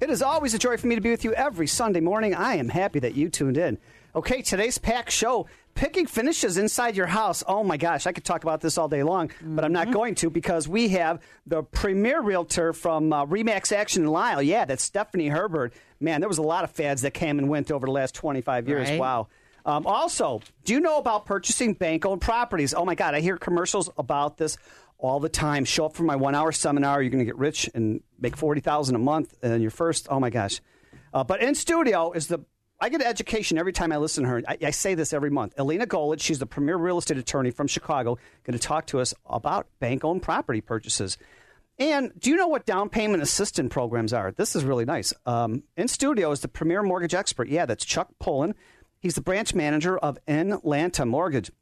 It is always a joy for me to be with you every Sunday morning. I am happy that you tuned in. Okay, today's packed show picking finishes inside your house. Oh my gosh, I could talk about this all day long, but I'm not going to because we have the premier realtor from uh, Remax Action in Lisle. Yeah, that's Stephanie Herbert. Man, there was a lot of fads that came and went over the last 25 years. Right. Wow. Um, also, do you know about purchasing bank owned properties? Oh my God, I hear commercials about this all the time. Show up for my one hour seminar. You're going to get rich and make 40000 a month in your first. Oh my gosh. Uh, but in studio is the. I get education every time I listen to her. I, I say this every month. Elina Golich, she's the premier real estate attorney from Chicago, going to talk to us about bank owned property purchases. And do you know what down payment assistance programs are? This is really nice. Um, in studio is the premier mortgage expert. Yeah, that's Chuck Pullen. He's the branch manager of Inlanta Mortgage.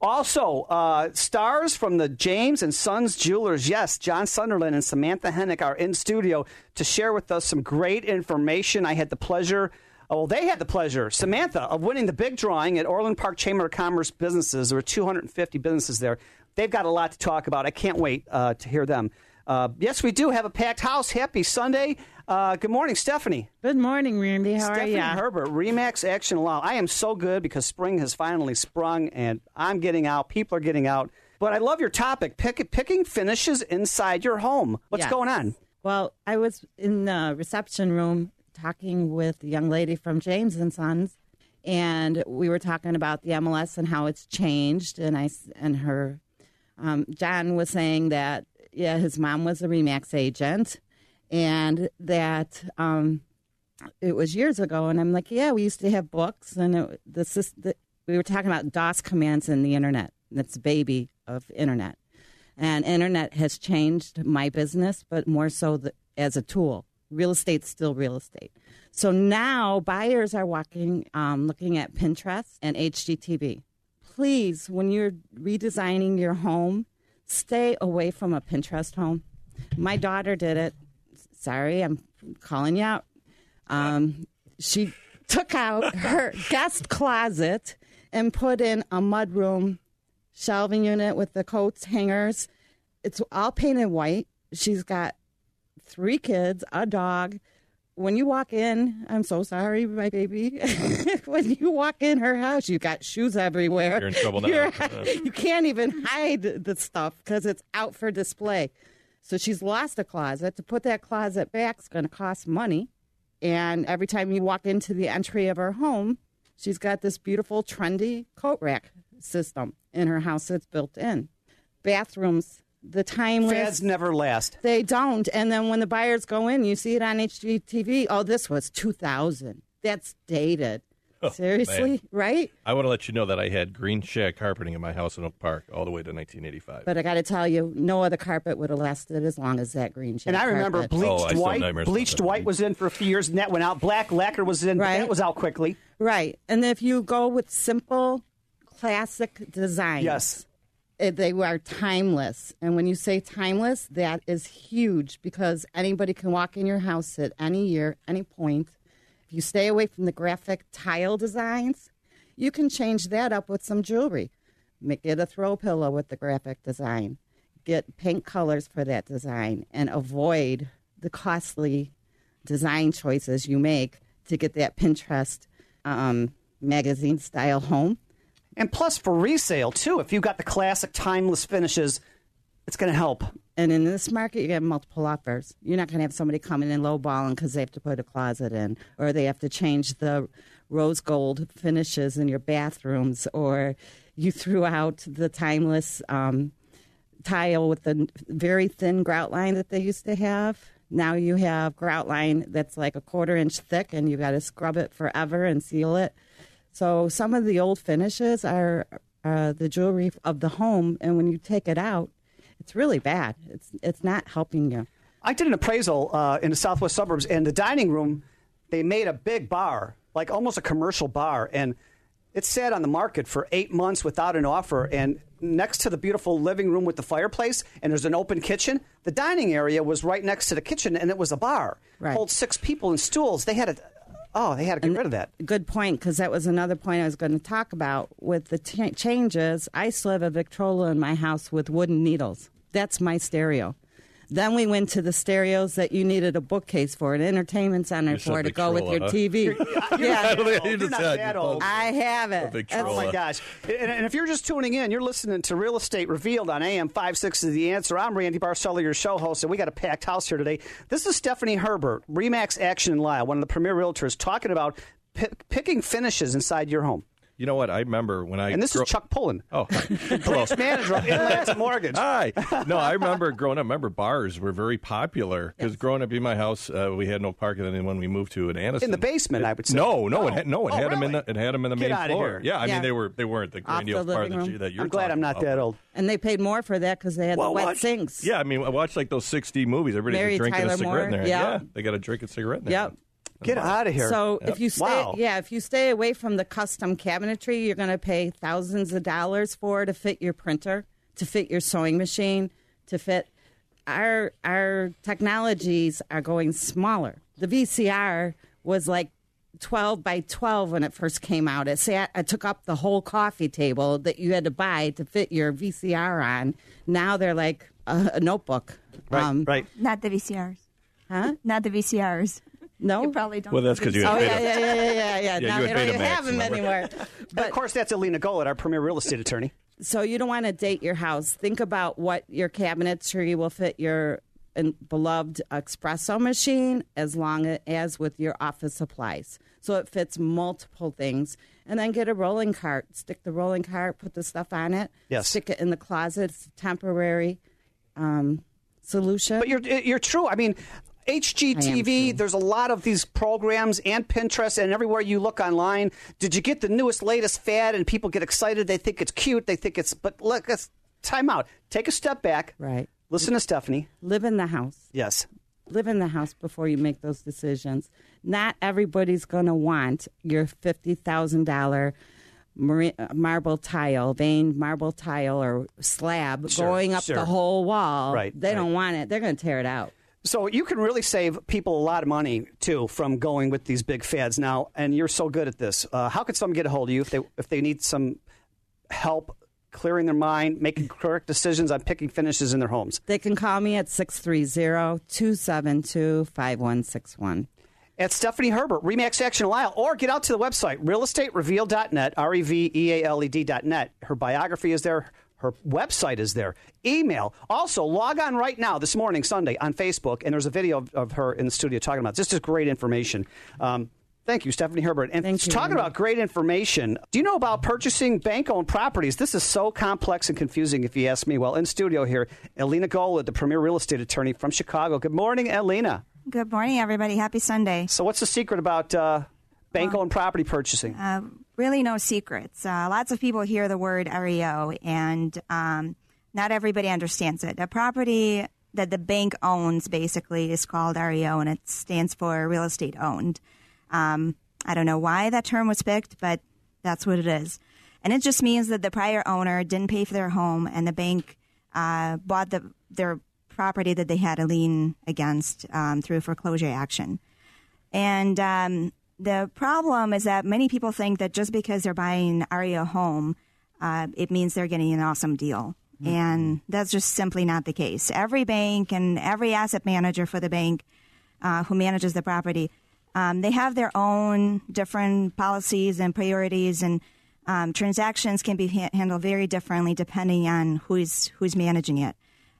Also, uh, stars from the James and Sons Jewelers. Yes, John Sunderland and Samantha Hennick are in studio to share with us some great information. I had the pleasure, oh, well, they had the pleasure, Samantha, of winning the big drawing at Orland Park Chamber of Commerce businesses. There were 250 businesses there. They've got a lot to talk about. I can't wait uh, to hear them. Uh, yes, we do have a packed house. Happy Sunday. Uh, good morning, Stephanie. Good morning, Randy. How Stephanie are you? Herbert, Remax Action Law. I am so good because spring has finally sprung and I'm getting out. People are getting out. But I love your topic pick, picking finishes inside your home. What's Yes. going on? Well, I was in the reception room talking with a young lady from James and Sons, and we were talking about the MLS and how it's changed. And I and her, um, John was saying that yeah, his mom was a Remax agent, and that um, it was years ago. And I'm like, yeah, we used to have books, and it, the, sys- the we were talking about DOS commands in the internet. That's baby of internet. And internet has changed my business, but more so the, as a tool. Real estate's still real estate. So now buyers are walking, um, looking at Pinterest and HGTV. Please, when you're redesigning your home, stay away from a Pinterest home. My daughter did it. Sorry, I'm calling you out. Um, she took out her guest closet and put in a mudroom shelving unit with the coats, hangers. It's all painted white. She's got three kids, a dog. When you walk in, I'm so sorry, my baby. when you walk in her house, you got shoes everywhere. You're in trouble now. You're- you can't even hide the stuff because it's out for display. So she's lost a closet. To put that closet back is going to cost money. And every time you walk into the entry of her home, she's got this beautiful, trendy coat rack system in her house that's built in. Bathrooms, the timeless. Fads never last. They don't. And then when the buyers go in, you see it on HGTV. Oh, this was 2000. That's dated. Oh, Seriously, Oh, man. right? I want to let you know that I had green shag carpeting in my house in Oak Park all the way to 1985. But I got to tell you, no other carpet would have lasted as long as that green shade. And I remember carpet. bleached Oh, white. Bleached white was in for a few years, and that went out. Black lacquer was in, but Right. that was out quickly. Right. And if you go with simple, classic designs, Yes. Eh, they are timeless. And when you say timeless, that is huge because anybody can walk in your house at any year, any point. If you stay away from the graphic tile designs, you can change that up with some jewelry. Make it a throw pillow with the graphic design. Get pink colors for that design and avoid the costly design choices you make to get that Pinterest um, magazine style home. And plus for resale, too, if you've got the classic timeless finishes, it's going to help. And in this market, you get multiple offers. You're not going to have somebody coming in lowballing because they have to put a closet in, or they have to change the rose gold finishes in your bathrooms, or you threw out the timeless um, tile with the very thin grout line that they used to have. Now you have grout line that's like a quarter inch thick, and you've got to scrub it forever and seal it. So some of the old finishes are uh, the jewelry of the home, and when you take it out, it's really bad. It's it's not helping you. I did an appraisal uh, in the southwest suburbs, and the dining room they made a big bar, like almost a commercial bar, and it sat on the market for eight months without an offer. And next to the beautiful living room with the fireplace, and there's an open kitchen. The dining area was right next to the kitchen, and it was a bar. Right. Hold six people in stools. They had to. Oh, they had to get rid of that. Good point, because that was another point I was going to talk about with the t- changes. I still have a Victrola in my house with wooden needles. That's my stereo. Then we went to the stereos that you needed a bookcase for, an entertainment center You said for to go with your Victrola, TV. You're yeah, not that old. You You're not that old. I have it. Victrola. Oh my gosh! And, and if you're just tuning in, you're listening to Real Estate Revealed on AM 560 The Answer. I'm Randy Barcella, your show host, and we got a packed house here today. This is Stephanie Herbert, Remax Action in Lisle, one of the premier realtors, talking about pi picking finishes inside your home. You know what? I remember when I And this grow- is Chuck Pullen, Oh, branch manager of Inlanta Mortgage. Hi. No, I remember growing up. Remember bars were very popular because growing up in my house, uh, we had no parking. And then when we moved to an Anniston, In the basement, I would say. No, no, Oh. it had, no, it Oh, had them in the it had them in the Get main floor. Yeah, I Yeah. mean they were they weren't the the grandiose part that, room. you, that you're. I'm glad I'm not about. that old. And they paid more for that because they had Well, the wet watch- sinks. Yeah, I mean, I watched like those 60 movies. Everybody's drinking Tyler a cigarette in Moore, there. yeah. they got to drink a cigarette in there. Yep. Get out of here. So if you stay, Wow. yeah, if you stay away from the custom cabinetry, you're going to pay thousands of dollars for to fit your printer, to fit your sewing machine, to fit our our technologies are going smaller. The VCR was like 12 by 12 when it first came out. It sat, it took up the whole coffee table that you had to buy to fit your VCR on. Now they're like a, a notebook. right, um, right. Not the VCRs. Huh? Not the VCRs. No. You probably don't. Well, that's because you Oh had yeah, Beta- yeah, yeah, yeah, yeah, yeah. you now had they don't even have them anymore. And of course, that's Elina Golet, our premier real estate attorney. So you don't want to date your house. Think about what your cabinetry will fit your beloved espresso machine as long as with your office supplies. So it fits multiple things. And then get a rolling cart. Stick the rolling cart, put the stuff on it. Yes. Stick it in the closet. It's a temporary um, solution. But you're you're true. I mean, HGTV. There's a lot of these programs and Pinterest and everywhere you look online. Did you get the newest, latest fad? And people get excited. They think it's cute. They think it's. But look, let's time out. Take a step back. right. Listen to Stephanie. Live in the house. Yes. live in the house before you make those decisions. Not everybody's going to want your fifty thousand dollar uh, marble tile, veined marble tile or slab Sure, going up sure. the whole wall. Right, They right. don't want it. They're going to tear it out. So you can really save people a lot of money too from going with these big fads now. And you're so good at this. Uh, how could someone get a hold of you if they if they need some help clearing their mind, making correct decisions on picking finishes in their homes? They can call me at 630-272-5161. at Stephanie Herbert, Remax Action Lisle, or get out to the website, realestatereveal.net, R E V E A L E D.net. Her biography is there. Her website is there. Email. Also, log on right now, this morning, Sunday, on Facebook, and there's a video of, of her in the studio talking about this. This is great information. Um, thank you, Stephanie Herbert. And Thank talking Randy. about great information, do you know about purchasing bank owned properties? This is so complex and confusing, if you ask me. Well, in studio here, Elina Gola, the premier real estate attorney from Chicago. Good morning, Elina. Good morning, everybody. Happy Sunday. So, what's the secret about uh, bank owned property purchasing? Uh, really, no secrets. Uh, lots of people hear the word REO, and um, not everybody understands it. A property that the bank owns basically is called REO, and it stands for real estate owned. Um, I don't know why that term was picked, but that's what it is. And it just means that the prior owner didn't pay for their home, and the bank uh, bought the, their property that they had a lien against um, through foreclosure action. And um, the problem is that many people think that just because they're buying REO home, uh, it means they're getting an awesome deal. And that's just simply not the case. Every bank and every asset manager for the bank uh, who manages the property, um, they have their own different policies and priorities, and um, transactions can be ha- handled very differently depending on who's who's managing it.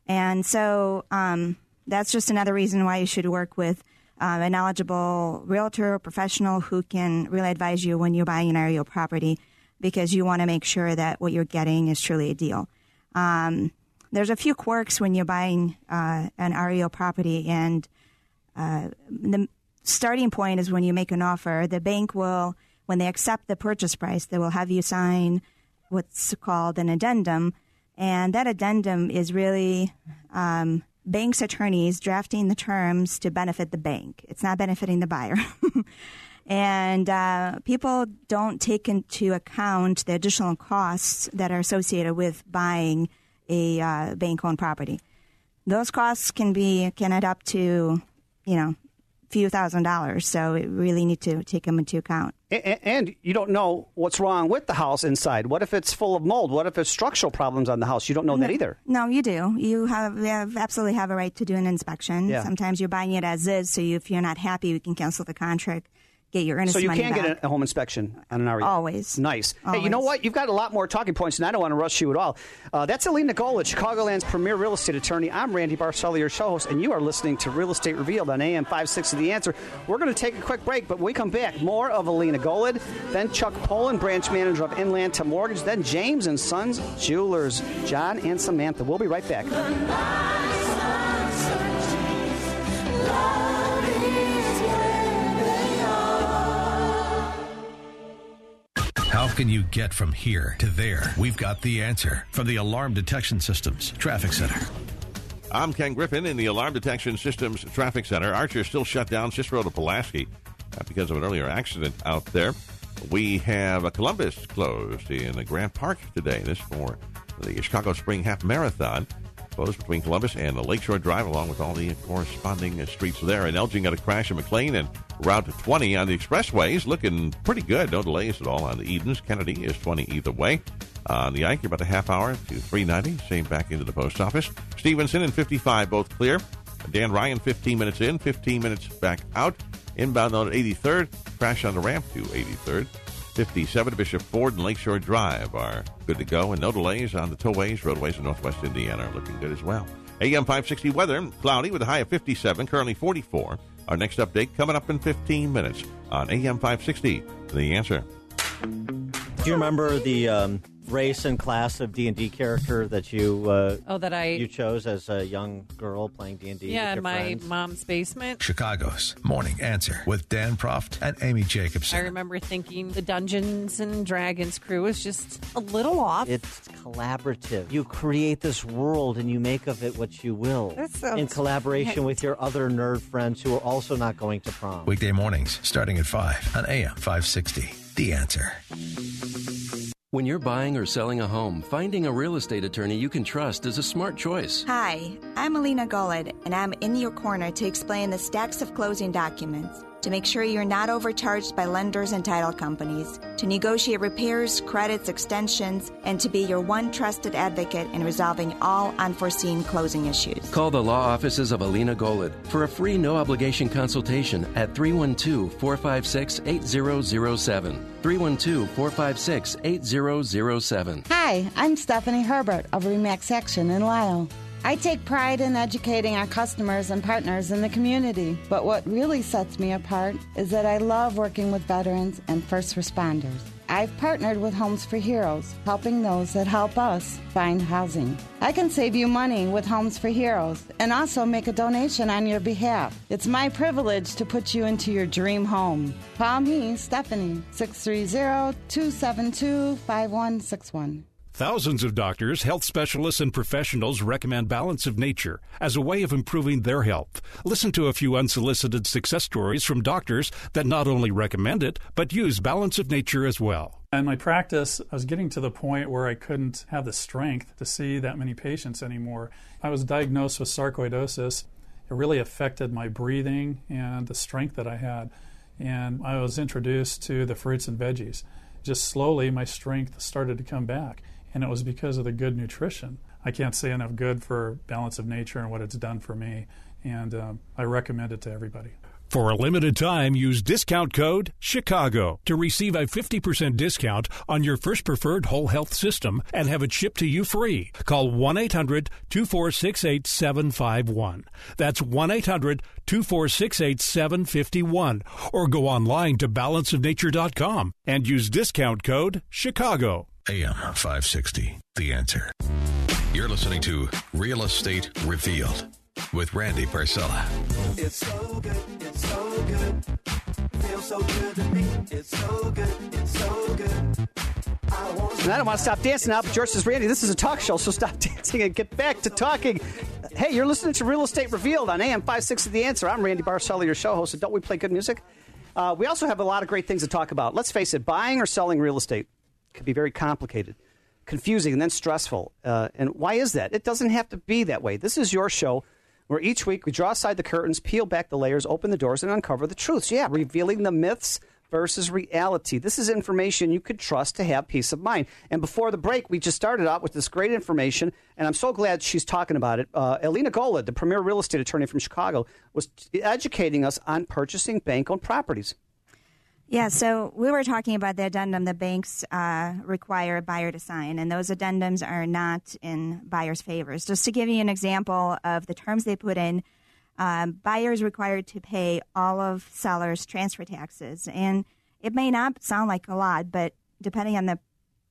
And so um, that's just another reason why you should work with um, a knowledgeable realtor or professional who can really advise you when you're buying an REO property because you want to make sure that what you're getting is truly a deal. Um, there's a few quirks when you're buying uh, an REO property, and uh, the starting point is when you make an offer, the bank will, when they accept the purchase price, they will have you sign what's called an addendum. And that addendum is really um, bank's attorneys drafting the terms to benefit the bank. It's not benefiting the buyer. and uh, people don't take into account the additional costs that are associated with buying a uh, bank owned property. Those costs can be can add up to, you know, few thousand dollars. So we really need to take them into account. And, and, you don't know what's wrong with the house inside. What if it's full of mold? What if it's structural problems on the house? You don't know no, that either. No, you do. You have, you have absolutely have a right to do an inspection. Yeah. Sometimes you're buying it as is, so you, if you're not happy, we can cancel the contract get your earnest So you money can back. get a home inspection on an REO. Always. Nice. Hey, you know what? You've got a lot more talking points, and I don't want to rush you at all. Uh, that's Elina Golich, Chicagoland's premier real estate attorney. I'm Randy Barcella, your show host, and you are listening to Real Estate Revealed on AM 560 The Answer. We're going to take a quick break, but when we come back, more of Elina Golid, then Chuck Poland, branch manager of Inlanta Mortgage, then James and Sons Jewelers, John and Samantha. We'll be right back. How can you get from here to there? We've got the answer from the Alarm Detection Systems Traffic Center. I'm Ken Griffin in the Alarm Detection Systems Traffic Center. Archer still shut down Cicero to Pulaski uh, because of an earlier accident out there. We have a Columbus closed in the Grant Park today. This for the Chicago Spring Half Marathon. Closed between Columbus and the Lakeshore Drive, along with all the corresponding streets there. And Elgin got a crash in McLean and Route 20 on the expressways, looking pretty good. No delays at all on the Edens. Kennedy is 20 either way. On the Ike, about a half hour to 390. Same back into the post office. Stevenson and 55 both clear. Dan Ryan 15 minutes in, 15 minutes back out. Inbound on 83rd. Crash on the ramp to 83rd. 57 Bishop Ford and Lakeshore Drive are good to go, and no delays on the tollways, roadways in northwest Indiana are looking good as well. AM 560 weather, cloudy with a high of 57, currently 44. Our next update coming up in 15 minutes on AM 560. The answer. Do you remember the um, race and class of D and D character that you uh, Oh, that I you chose as a young girl playing D and D? yeah, in my friends? mom's basement. Chicago's Morning Answer with Dan Proft and Amy Jacobson. I remember thinking the Dungeons and Dragons crew was just a little off. It's collaborative. You create this world and you make of it what you will. That in collaboration with your other nerd friends who are also not going to prom. Weekday mornings starting at 5 on AM 560. The Answer. When you're buying or selling a home, finding a real estate attorney you can trust is a smart choice. Hi, I'm Elina Golid, and I'm in your corner to explain the stacks of closing documents, to make sure you're not overcharged by lenders and title companies, to negotiate repairs, credits, extensions, and to be your one trusted advocate in resolving all unforeseen closing issues. Call the law offices of Elina Golid for a free no obligation consultation at 312 456 8007. 312 456 8007. Hi, I'm Stephanie Herbert of Remax Action in Lisle. I take pride in educating our customers and partners in the community, but what really sets me apart is that I love working with veterans and first responders. I've partnered with Homes for Heroes, helping those that help us find housing. I can save you money with Homes for Heroes and also make a donation on your behalf. It's my privilege to put you into your dream home. Call me, Stephanie, 630 272 5161. Thousands of doctors, health specialists, and professionals recommend Balance of Nature as a way of improving their health. Listen to a few unsolicited success stories from doctors that not only recommend it, but use Balance of Nature as well. In my practice, I was getting to the point where I couldn't have the strength to see that many patients anymore. I was diagnosed with sarcoidosis. It really affected my breathing and the strength that I had. And I was introduced to the fruits and veggies. Just slowly, my strength started to come back and it was because of the good nutrition. I can't say enough good for Balance of Nature and what it's done for me, and um, I recommend it to everybody. For a limited time, use discount code CHICAGO to receive a 50% discount on your first preferred whole health system and have it shipped to you free. Call 1 800 246 8751. That's 1 800 246 8751. Or go online to balanceofnature.com and use discount code CHICAGO. AM 560. The Answer. You're listening to Real Estate Revealed with Randy Barcella. It's so good, it's so good. Feels so good to me. It's so good, it's so good. I And I don't want to stop dancing now, but George says, Randy, this is a talk show, so stop dancing and get back to talking. Hey, you're listening to Real Estate Revealed on AM 560 The Answer. I'm Randy Barcella, your show host. And don't we play good music? Uh, we also have a lot of great things to talk about. Let's face it, buying or selling real estate can be very complicated, confusing, and then stressful. Uh, and why is that? It doesn't have to be that way. This is your show where each week we draw aside the curtains, peel back the layers, open the doors, and uncover the truths. Yeah, revealing the myths versus reality. This is information you could trust to have peace of mind. And before the break, we just started out with this great information, and I'm so glad she's talking about it. Uh, Elina Golod, the premier real estate attorney from Chicago, was educating us on purchasing bank owned properties. Yeah, so we were talking about the addendum the banks uh, require a buyer to sign, and those addendums are not in buyers' favors. Just to give you an example of the terms they put in, um, buyers required to pay all of sellers' transfer taxes, and it may not sound like a lot, but depending on the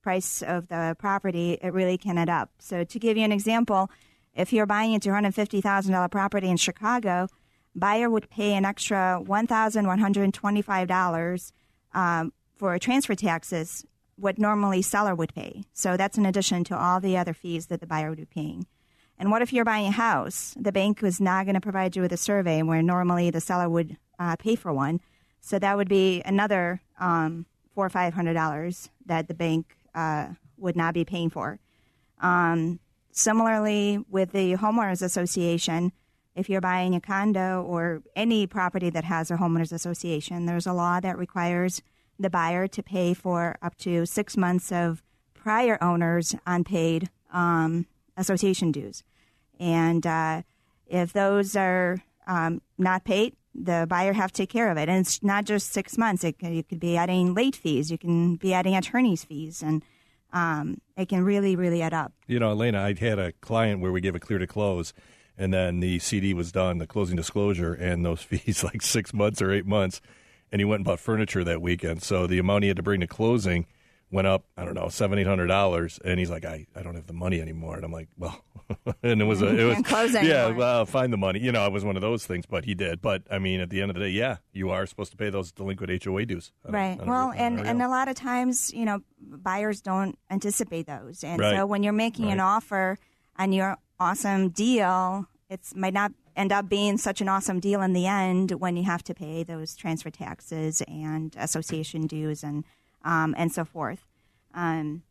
price of the property, it really can add up. So, to give you an example, if you're buying a two hundred fifty thousand dollar property in Chicago, buyer would pay an extra one thousand one hundred twenty five dollars um, for transfer taxes, what normally seller would pay. So that's in addition to all the other fees that the buyer would be paying. And what if you're buying a house? The bank was not going to provide you with a survey where normally the seller would uh, pay for one. So that would be another um, four or five hundred dollars that the bank uh, would not be paying for. Um, similarly, with the homeowners association, if you're buying a condo or any property that has a homeowners association, there's a law that requires the buyer to pay for up to six months of prior owners' unpaid um, association dues. And uh, if those are um, not paid, the buyer have to take care of it. And it's not just six months. It, you could be adding late fees. You can be adding attorney's fees. And um, it can really, really add up. You know, Elina, I had a client where we gave a clear to close, and then the CD was done, the closing disclosure, and those fees like six months or eight months. And he went and bought furniture that weekend. So the amount he had to bring to closing went up, I don't know, seven, eight hundred dollars. And he's like, I, I don't have the money anymore. And I'm like, well, and it was a, it was, close yeah, well, find the money. You know, it was one of those things, but he did. But I mean, at the end of the day, yeah, you are supposed to pay those delinquent HOA dues. Right. Well, a and, and a lot of times, you know, buyers don't anticipate those. And Right. so when you're making an Right. offer on your awesome deal, it might not end up being such an awesome deal in the end when you have to pay those transfer taxes and association dues and um, and so forth. Um,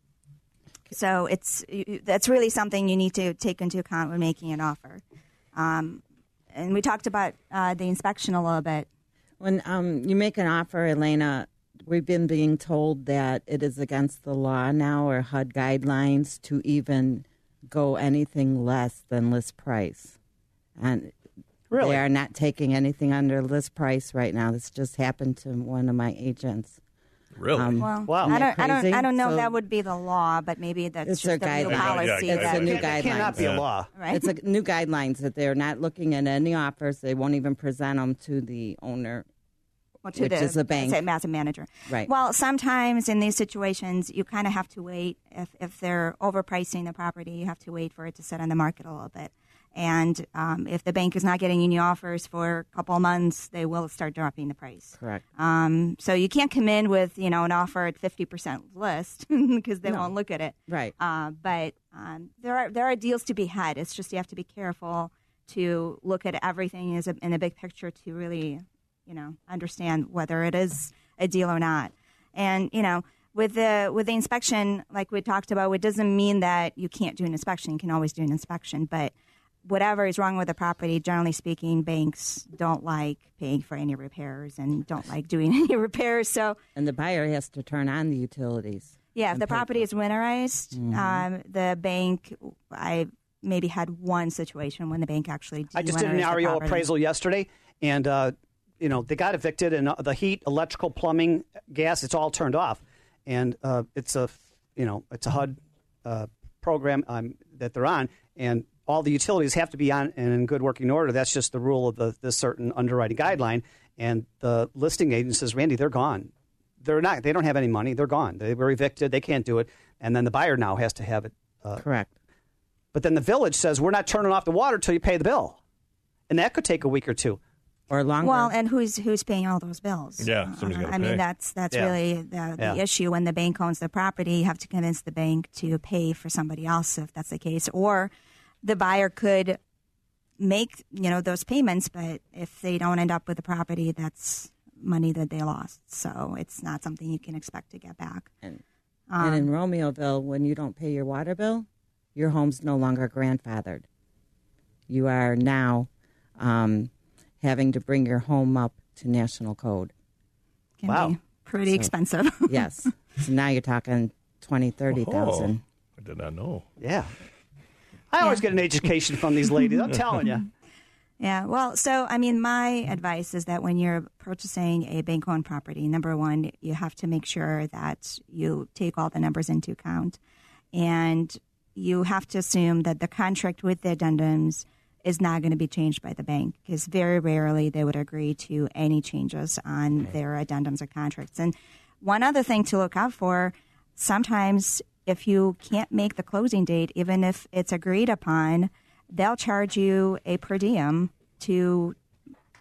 so it's that's really something you need to take into account when making an offer. Um, and we talked about uh, the inspection a little bit. When um, you make an offer, Elina, we've been being told that it is against the law now or HUD guidelines to even go anything less than list price. And Really? they are not taking anything under list price right now. This just happened to one of my agents. Really? Um, Well, Wow. I don't, I don't. I don't know So- if that would be the law, but maybe that's It's just a a new policy. Yeah, It's a new It cannot be a law. right? It's a new guidelines that they're not looking at any offers. They won't even present them to the owner. Well, which is the bank. As a manager. Right. Well, sometimes in these situations, you kind of have to wait. If, if they're overpricing the property, you have to wait for it to sit on the market a little bit. And um, if the bank is not getting any offers for a couple of months, they will start dropping the price. Correct. Um, so you can't come in with you know an offer at fifty percent list because they No. won't look at it. Right. Uh, but um, there are there are deals to be had. It's just you have to be careful to look at everything as a, in a big picture to really, you know, understand whether it is a deal or not. And you know, with the with the inspection, like we talked about, it doesn't mean that you can't do an inspection. You can always do an inspection, but whatever is wrong with the property, generally speaking, banks don't like paying for any repairs and don't like doing any repairs. So And the buyer has to turn on the utilities. yeah, if the property for is winterized, Mhm. um, the bank, I maybe had one situation when the bank actually. I just did an de-winterized the REO property. appraisal yesterday, and uh, you know they got evicted, and uh, the heat, electrical, plumbing, gas, it's all turned off, and uh, it's a you know it's a HUD uh, program um, that they're on, and all the utilities have to be on and in good working order. That's just the rule of the this certain underwriting guideline, and the listing agent says, Randy, they're gone. They're not. They don't have any money. They're gone. They were evicted. They can't do it, and then the buyer now has to have it. Uh, Correct. but then the village says we're not turning off the water till you pay the bill, and that could take a week or two. Or longer. Well, and who's who's paying all those bills? Yeah, somebody's Uh, I pay. mean, that's that's Yeah. really the, the Yeah. issue. When the bank owns the property, you have to convince the bank to pay for somebody else if that's the case, or the buyer could make you know those payments, but if they don't end up with the property, that's money that they lost. So it's not something you can expect to get back. And, Um, and in Romeoville, when you don't pay your water bill, your home's no longer grandfathered. You are now um, having to bring your home up to national code. Can Wow. be pretty So- expensive. yes. So now you're talking twenty, thirty thousand. Oh, I did not know. Yeah. I always get an education from these ladies. I'm telling you. Yeah, well, so I mean, my advice is that when you're purchasing a bank owned property, number one, you have to make sure that you take all the numbers into account. And you have to assume that the contract with the addendums is not going to be changed by the bank because very rarely they would agree to any changes on their addendums or contracts. And one other thing to look out for sometimes if you can't make the closing date, even if it's agreed upon, they'll charge you a per diem to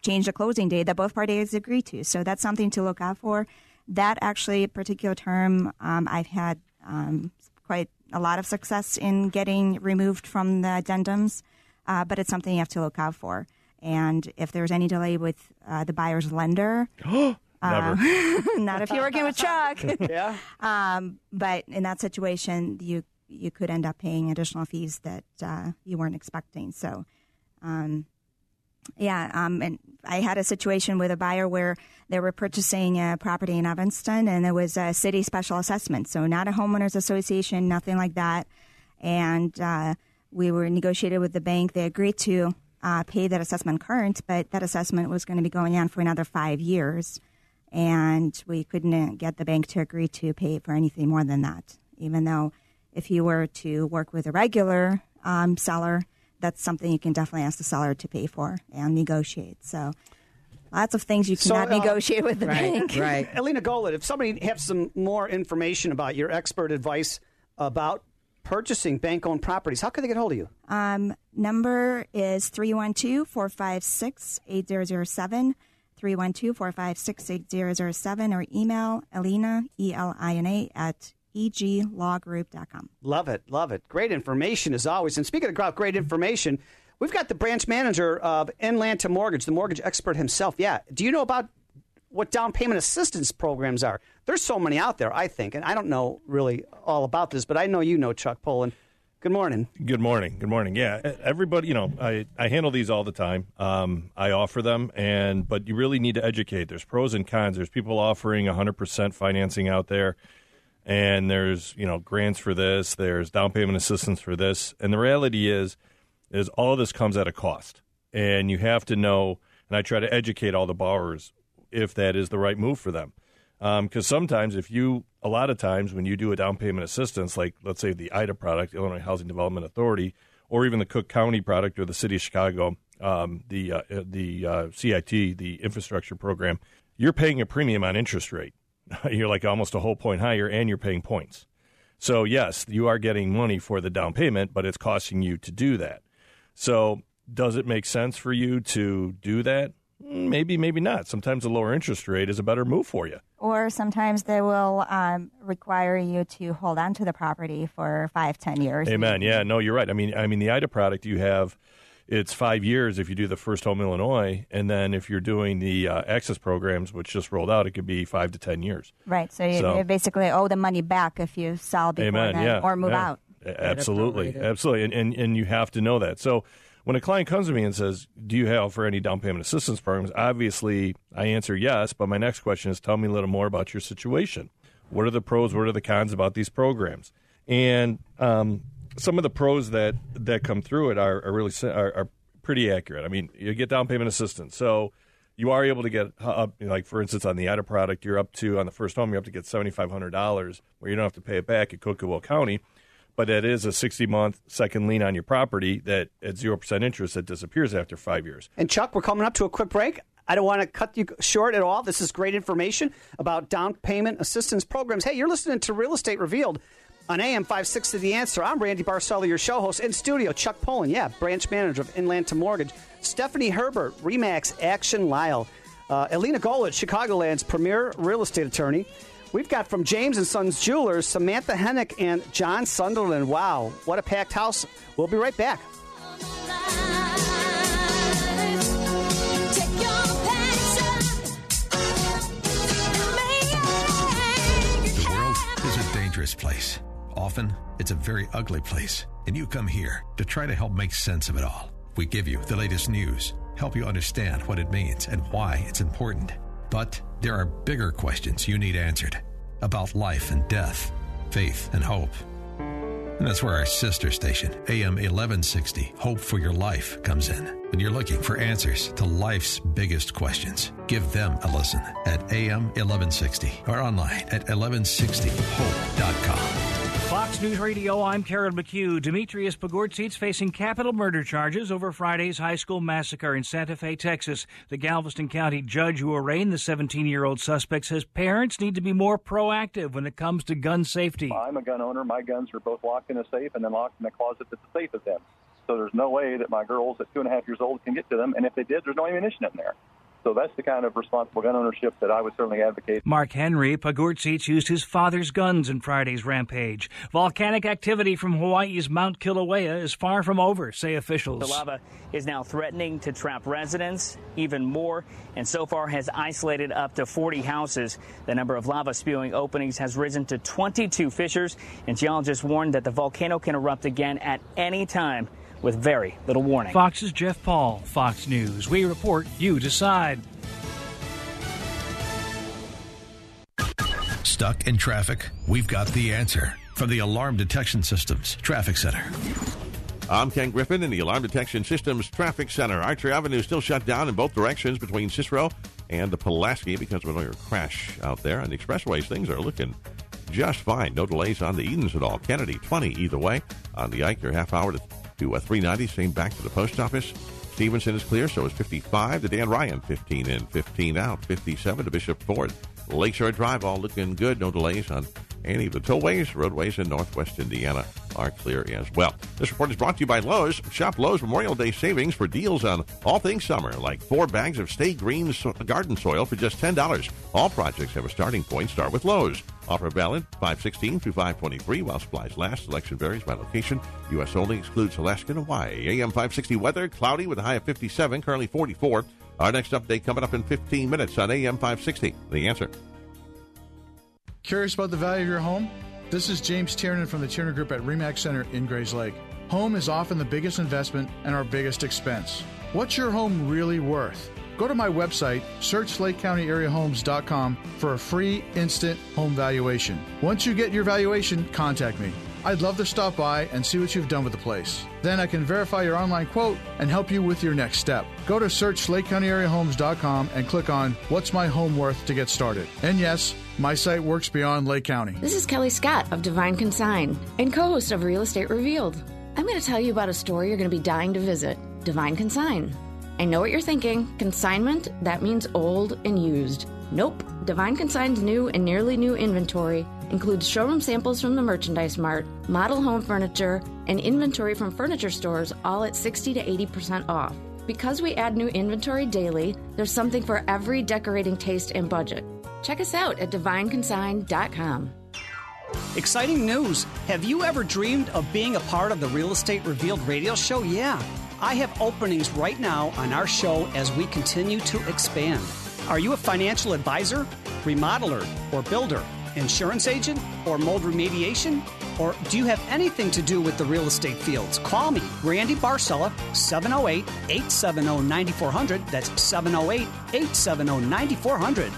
change the closing date that both parties agree to. So that's something to look out for. That actually particular term, um, I've had um, quite a lot of success in getting removed from the addendums, uh, but it's something you have to look out for. And if there's any delay with uh, the buyer's lender, Never. not if you're working with Chuck. Yeah. Um, but in that situation, you you could end up paying additional fees that uh, you weren't expecting. So, um, yeah, um, and I had a situation with a buyer where they were purchasing a property in Evanston, and it was a city special assessment, so not a homeowners association, nothing like that. And uh, we were negotiated with the bank; they agreed to uh, pay that assessment current, but that assessment was going to be going on for another five years and we couldn't get the bank to agree to pay for anything more than that. Even though, if you were to work with a regular um, seller, that's something you can definitely ask the seller to pay for and negotiate. So, lots of things you So, cannot uh, negotiate with the bank. Right. Elina Golan, if somebody has some more information about your expert advice about purchasing bank owned properties, how can they get hold of you? Um, number is 312 456 8007. 312 456 8007 or email Elina, E L I N A, at eglawgroup.com. Love it. Love it. Great information as always. And speaking of great information, we've got the branch manager of Inlanta Mortgage, the mortgage expert himself. Yeah. Do you know about what down payment assistance programs are? There's so many out there, I think. And I don't know really all about this, but I know you know Chuck Poland. Good morning. Good morning. Good morning. Yeah, everybody. You know, I, I handle these all the time. Um, I offer them, and but you really need to educate. There's pros and cons. There's people offering 100% financing out there, and there's you know grants for this. There's down payment assistance for this, and the reality is, is all this comes at a cost, and you have to know. And I try to educate all the borrowers if that is the right move for them. Because sometimes, if you, a lot of times, when you do a down payment assistance, like let's say the IDA product, Illinois Housing Development Authority, or even the Cook County product or the City of Chicago, um, the uh, uh, the uh, CIT, the infrastructure program, you're paying a premium on interest rate. you're like almost a whole point higher, and you're paying points. So yes, you are getting money for the down payment, but it's costing you to do that. So does it make sense for you to do that? Mm, Maybe, maybe not. Sometimes a lower interest rate is a better move for you. Or sometimes they will um, require you to hold on to the property for five, ten years. Amen. Yeah, no, you're right. I mean, I mean, the IDA product you have, it's five years if you do the first home Illinois, and then if you're doing the uh, access programs, which just rolled out, it could be five to ten years. Right. So you, So- you basically owe the money back if you sell before Amen. then yeah, or move yeah. out. Absolutely, absolutely, and, and and you have to know that. So when a client comes to me and says, "Do you have for any down payment assistance programs?" Obviously, I answer yes. But my next question is, "Tell me a little more about your situation. What are the pros? What are the cons about these programs?" And um, some of the pros that that come through it are, are really are, are pretty accurate. I mean, you get down payment assistance, so you are able to get up, like for instance, on the IDA product, you're up to on the first home, you're up to get seventy five hundred dollars, where you don't have to pay it back at Cookeville County, but that is a sixty month second lien on your property that at zero percent interest that disappears after five years. And Chuck, we're coming up to a quick break. I don't want to cut you short at all. This is great information about down payment assistance programs. Hey, you're listening to Real Estate Revealed on AM 560 The Answer. I'm Randy Barcella, your show host. In studio, Chuck Poland, yeah, branch manager of Inlanta Mortgage. Stephanie Herbert, Remax Action Lisle. Uh, Elina Golich, Chicagoland's premier real estate attorney. We've got from James and Sons Jewelers, Samantha Hennick and John Sunderland. Wow, what a packed house. We'll be right back. Life is a dangerous place. Often, it's a very ugly place, and you come here to try to help make sense of it all. We give you the latest news, help you understand what it means and why it's important but there are bigger questions you need answered about life and death, faith and hope. And that's where our sister station, AM 1160, Hope for Your Life, comes in. When you're looking for answers to life's biggest questions, give them a listen at AM 1160 or online at 1160hope.com. Fox News Radio, I'm Karen McHugh. Dimitrios Pagourtzis facing capital murder charges over Friday's high school massacre in Santa Fe, Texas. The Galveston County judge who arraigned the 17 year old suspect says parents need to be more proactive when it comes to gun safety. I'm a gun owner. My guns are both locked in a safe and then locked in a closet that the safe is in. So there's no way that my girls at two and a half years old can get to them. And if they did, there's no ammunition in there. So that's the kind of responsible gun ownership that I would certainly advocate. Mark Henry Pagourtzis used his father's guns in Friday's rampage. Volcanic activity from Hawaii's Mount Kilauea is far from over, say officials. The lava is now threatening to trap residents even more, and so far has isolated up to 40 houses. The number of lava spewing openings has risen to 22 fissures, and geologists warn that the volcano can erupt again at any time with very little warning. Fox's Jeff Paul, Fox News. We report, you decide. Stuck in traffic? We've got the answer from the Alarm Detection Systems Traffic Center. I'm Ken Griffin in the Alarm Detection Systems Traffic Center. Archer Avenue is still shut down in both directions between Cicero and the Pulaski because of an earlier crash out there. On the expressways, things are looking just fine. No delays on the Edens at all. Kennedy, 20 either way. On the Ike, you're half hour to, to uh, 390, same back to the post office. Stevenson is clear, so is 55. The Dan Ryan, 15 in, 15 out. 57 to Bishop Ford. Lakeshore Drive, all looking good. No delays on any of the tollways. Roadways in northwest Indiana are clear as well. This report is brought to you by Lowe's. Shop Lowe's Memorial Day savings for deals on all things summer, like four bags of Stay Green so- garden soil for just $10. All projects have a starting point. Start with Lowe's. Offer valid 516 through 523 while supplies last. Selection varies by location. U.S. only excludes Alaska and Hawaii. AM 560 weather, cloudy with a high of 57, currently 44. Our next update coming up in 15 minutes on AM 560. The answer. Curious about the value of your home? This is James Tiernan from the Tiernan Group at REMAX Center in Grayslake. Home is often the biggest investment and our biggest expense. What's your home really worth? Go to my website, searchLakeCountyAreaHomes.com for a free instant home valuation. Once you get your valuation, contact me. I'd love to stop by and see what you've done with the place. Then I can verify your online quote and help you with your next step. Go to searchLakeCountyAreaHomes.com and click on What's My Home Worth to get started. And yes, my site works beyond Lake County. This is Kelly Scott of Divine Consign and co host of Real Estate Revealed. I'm going to tell you about a store you're going to be dying to visit Divine Consign. I know what you're thinking consignment, that means old and used. Nope. Divine Consign's new and nearly new inventory includes showroom samples from the Merchandise Mart, model home furniture, and inventory from furniture stores, all at 60 to 80% off. Because we add new inventory daily, there's something for every decorating taste and budget. Check us out at divineconsign.com. Exciting news! Have you ever dreamed of being a part of the Real Estate Revealed radio show? Yeah. I have openings right now on our show as we continue to expand. Are you a financial advisor, remodeler, or builder, insurance agent, or mold remediation? Or do you have anything to do with the real estate fields? Call me, Randy Barcella, 708 870 9400. That's 708 870 9400.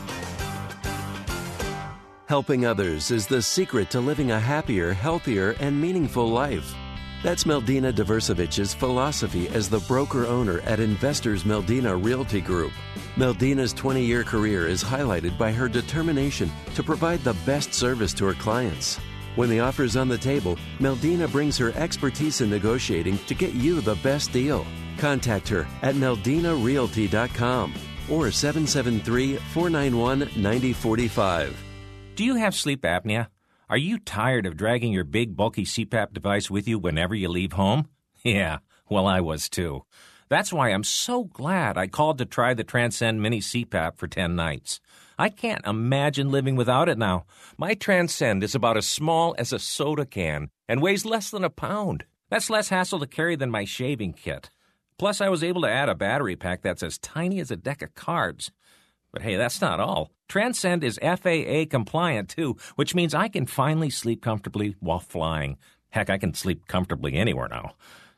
Helping others is the secret to living a happier, healthier, and meaningful life. That's Meldina Diversevich's philosophy as the broker owner at Investors Meldina Realty Group. Meldina's 20 year career is highlighted by her determination to provide the best service to her clients. When the offer's on the table, Meldina brings her expertise in negotiating to get you the best deal. Contact her at meldinarealty.com or 773 491 9045. Do you have sleep apnea? Are you tired of dragging your big, bulky CPAP device with you whenever you leave home? Yeah, well, I was too. That's why I'm so glad I called to try the Transcend Mini CPAP for 10 nights. I can't imagine living without it now. My Transcend is about as small as a soda can and weighs less than a pound. That's less hassle to carry than my shaving kit. Plus, I was able to add a battery pack that's as tiny as a deck of cards. But hey, that's not all. Transcend is FAA compliant too, which means I can finally sleep comfortably while flying. Heck, I can sleep comfortably anywhere now.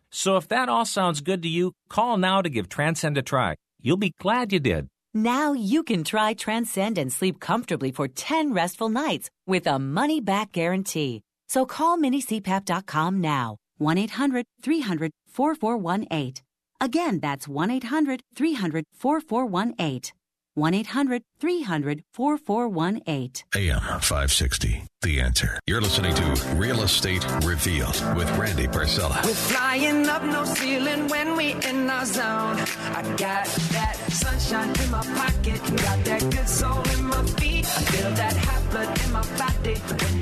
So if that all sounds good to you, call now to give Transcend a try. You'll be glad you did. Now you can try Transcend and sleep comfortably for 10 restful nights with a money back guarantee. So call minicpap.com now. 1 800 300 4418. Again, that's 1 800 300 4418. 1 800 300 4418. AM 560. The answer. You're listening to Real Estate Revealed with Randy Barcella. We're flying up no ceiling when we in our zone. I got that sunshine in my pocket, got that good soul in my feet. I feel that hot blood in my body.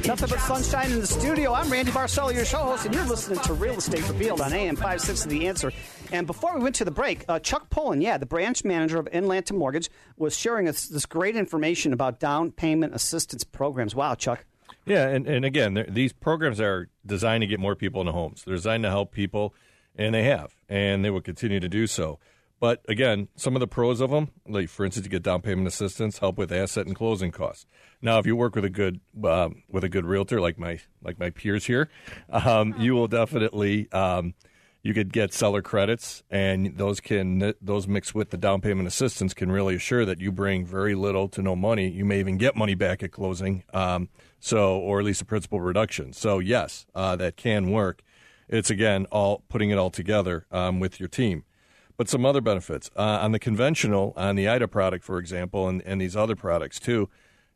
Nothing but sunshine in the studio. I'm Randy Barcella, your show host, and you're listening to Real Estate Revealed on AM 560 The Answer. And before we went to the break, uh, Chuck Pullen, yeah, the branch manager of Inlanta Mortgage, was sharing us this great information about down payment assistance programs. Wow, Chuck. Yeah, and, and again, these programs are designed to get more people into homes. They're designed to help people, and they have, and they will continue to do so. But again, some of the pros of them, like for instance, you get down payment assistance, help with asset and closing costs. Now, if you work with a good um, with a good realtor like my like my peers here, um, you will definitely um, you could get seller credits, and those can those mixed with the down payment assistance can really assure that you bring very little to no money. You may even get money back at closing, um, so or at least a principal reduction. So yes, uh, that can work. It's again all putting it all together um, with your team. But some other benefits uh, on the conventional, on the IHDA product, for example, and, and these other products too,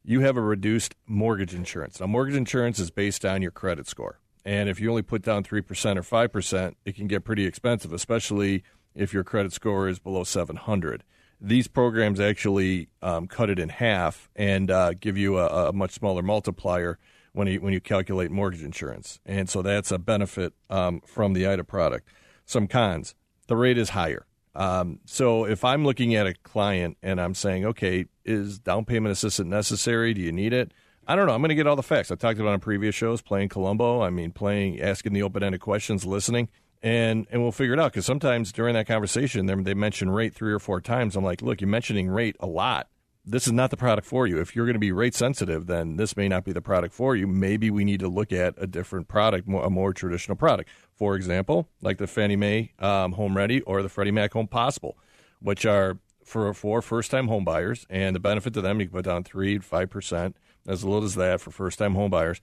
you have a reduced mortgage insurance. Now, mortgage insurance is based on your credit score. And if you only put down 3% or 5%, it can get pretty expensive, especially if your credit score is below 700. These programs actually um, cut it in half and uh, give you a, a much smaller multiplier when you, when you calculate mortgage insurance. And so that's a benefit um, from the IHDA product. Some cons the rate is higher. Um, so if I'm looking at a client and I'm saying, okay, is down payment assistance necessary? Do you need it? I don't know. I'm going to get all the facts. I talked about on previous shows, playing Columbo. I mean, playing, asking the open-ended questions, listening, and and we'll figure it out. Because sometimes during that conversation, they, they mention rate three or four times. I'm like, look, you're mentioning rate a lot. This is not the product for you. If you're going to be rate sensitive, then this may not be the product for you. Maybe we need to look at a different product, a more traditional product. For example, like the Fannie Mae um, Home Ready or the Freddie Mac Home Possible, which are for for first time home buyers. And the benefit to them, you can put down three, five percent, as little as that for first time home buyers.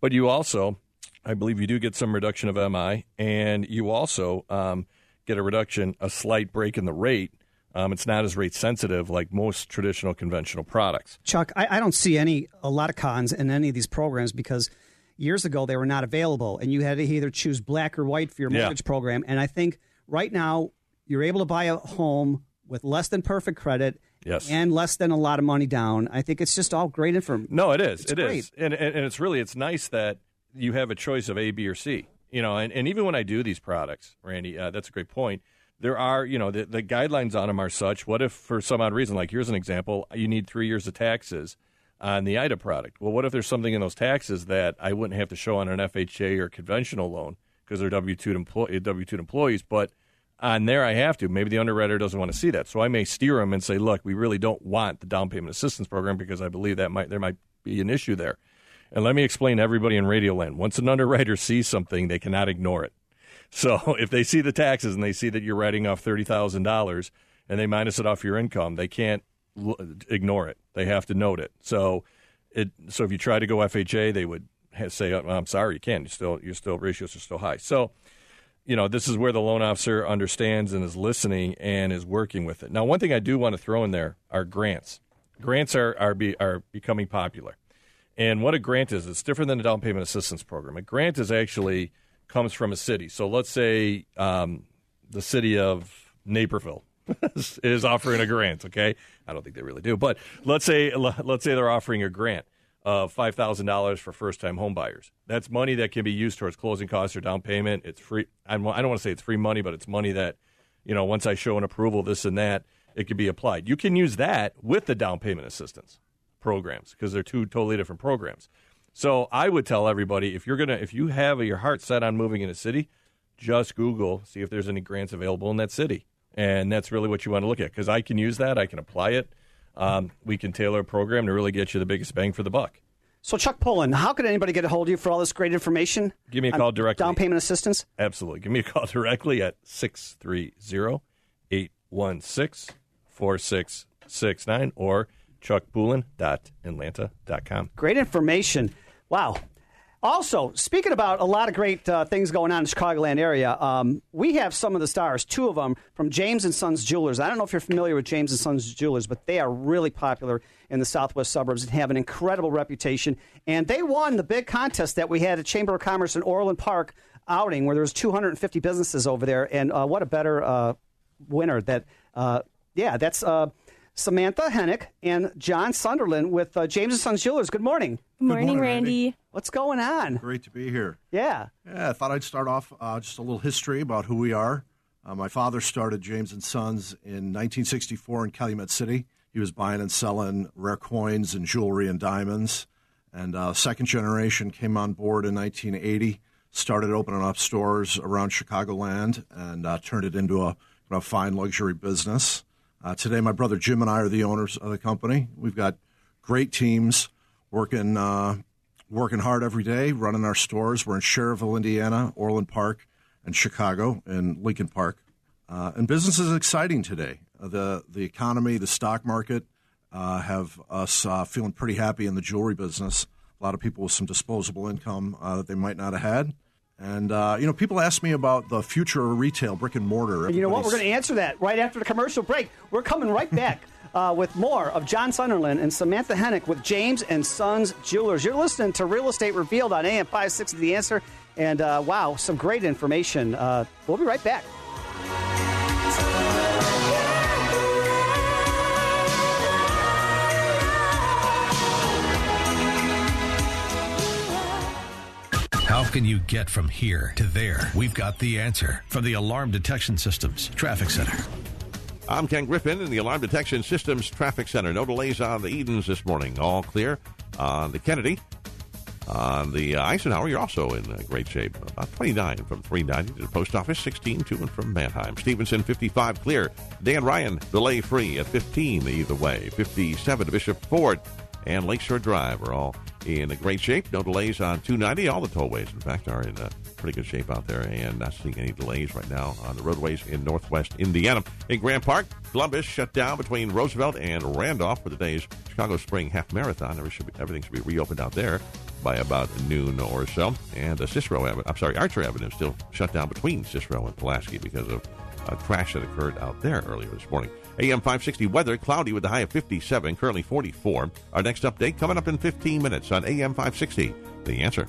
But you also, I believe, you do get some reduction of MI, and you also um, get a reduction, a slight break in the rate. Um, it's not as rate sensitive like most traditional conventional products. Chuck, I, I don't see any a lot of cons in any of these programs because years ago they were not available, and you had to either choose black or white for your Yeah. mortgage program. And I think right now you're able to buy a home with less than perfect credit. Yes. And less than a lot of money down. I think it's just all great information. No, it is. It's It is, great. and, and and it's really it's nice that you have a choice of A, B, or C. You know, and, and even when I do these products, Randy, uh, that's a great point. There are, you know, the, the guidelines on them are such. What if, for some odd reason, like here's an example, you need three years of taxes on the IHDA product? Well, what if there's something in those taxes that I wouldn't have to show on an FHA or conventional loan because they're W two employ- W two employees, but on there I have to. Maybe the underwriter doesn't want to see that, so I may steer them and say, "Look, we really don't want the down payment assistance program because I believe that might there might be an issue there." And let me explain to everybody in Radio Land: once an underwriter sees something, they cannot ignore it. So if they see the taxes and they see that you're writing off thirty thousand dollars and they minus it off your income, they can't ignore it. They have to note it. So it so if you try to go FHA, they would say, oh, "I'm sorry, you can't. You still your still ratios are still high." So you know, this is where the loan officer understands and is listening and is working with it. Now, one thing I do want to throw in there are grants. Grants are are, be, are becoming popular. And what a grant is, it's different than a down payment assistance program. A grant is actually comes from a city. So let's say um, the city of Naperville is offering a grant. Okay, I don't think they really do, but let's say let's say they're offering a grant of five thousand dollars for first time homebuyers. That's money that can be used towards closing costs or down payment. It's free. I don't I don't want to say it's free money, but it's money that you know once I show an approval, this and that, it could be applied. You can use that with the down payment assistance programs because they're two totally different programs. So I would tell everybody if you're gonna if you have your heart set on moving in a city, just Google see if there's any grants available in that city, and that's really what you want to look at because I can use that, I can apply it, um, we can tailor a program to really get you the biggest bang for the buck. So, Chuck Pullen, how could anybody get a hold of you for all this great information? Give me a call directly. Down payment assistance? Absolutely. Give me a call directly at 630 816 4669 or chuckpoulin.inlanta.com. Great information. Wow. Also, speaking about a lot of great uh, things going on in the Chicagoland area, um, we have some of the stars, two of them from James and Sons Jewelers. I don't know if you're familiar with James and Sons Jewelers, but they are really popular in the southwest suburbs and have an incredible reputation. And they won the big contest that we had at Chamber of Commerce in Orland Park outing, where there was 250 businesses over there. And uh, what a better uh, winner that, uh, yeah, that's uh, Samantha Hennick and John Sunderland with uh, James and Sons Jewelers. Good morning. Good morning, morning Randy. Randy. What's going on? Great to be here. Yeah. Yeah, I thought I'd start off uh, just a little history about who we are. Uh, my father started James and Sons in 1964 in Calumet City. He was buying and selling rare coins and jewelry and diamonds. And uh, second generation came on board in 1980, started opening up stores around Chicagoland, and uh, turned it into a, a fine luxury business. Uh, today, my brother Jim and I are the owners of the company. We've got great teams working uh, working hard every day, running our stores. We're in Schererville, Indiana, Orland Park, and Chicago, and Lincoln Park. Uh, and business is exciting today. Uh, the the economy, the stock market uh, have us uh, feeling pretty happy in the jewelry business. A lot of people with some disposable income that they might not have had. And you know, people ask me about the future of retail, brick and mortar. And you know what? We're going to answer that right after the commercial break. We're coming right back. uh, with more of John Sunderland and Samantha Hennick with James and Sons Jewelers. You're listening to Real Estate Revealed on AM 560 The Answer. And uh, wow, some great information. Uh, we'll be right back. How can you get from here to there? We've got the answer from the Alarm Detection Systems Traffic Center. I'm Ken Griffin in the Alarm Detection Systems Traffic Center. No delays on the Edens this morning. All clear on the Kennedy. On the Eisenhower, you're also in uh, great shape. About 29 from 390 to the post office, 16 to and from Mannheim. Stevenson, 55 clear. Dan Ryan, delay free at 15 either way. 57 to Bishop Ford and Lakeshore Drive are all in great shape. No delays on 290. All the tollways, in fact, are in pretty good shape out there and not seeing any delays right now on the roadways in northwest Indiana. In Grant Park, Columbus shut down between Roosevelt and Randolph for the day's Chicago Spring Half Marathon. Should be, everything should be reopened out there by about noon or so. And uh, Cicero Avenue, I'm sorry, Archer Avenue still shut down between Cicero and Pulaski because of a crash that occurred out there earlier this morning. AM 560 weather, cloudy with a high of 57, currently 44. Our next update coming up in 15 minutes on AM 560. The answer.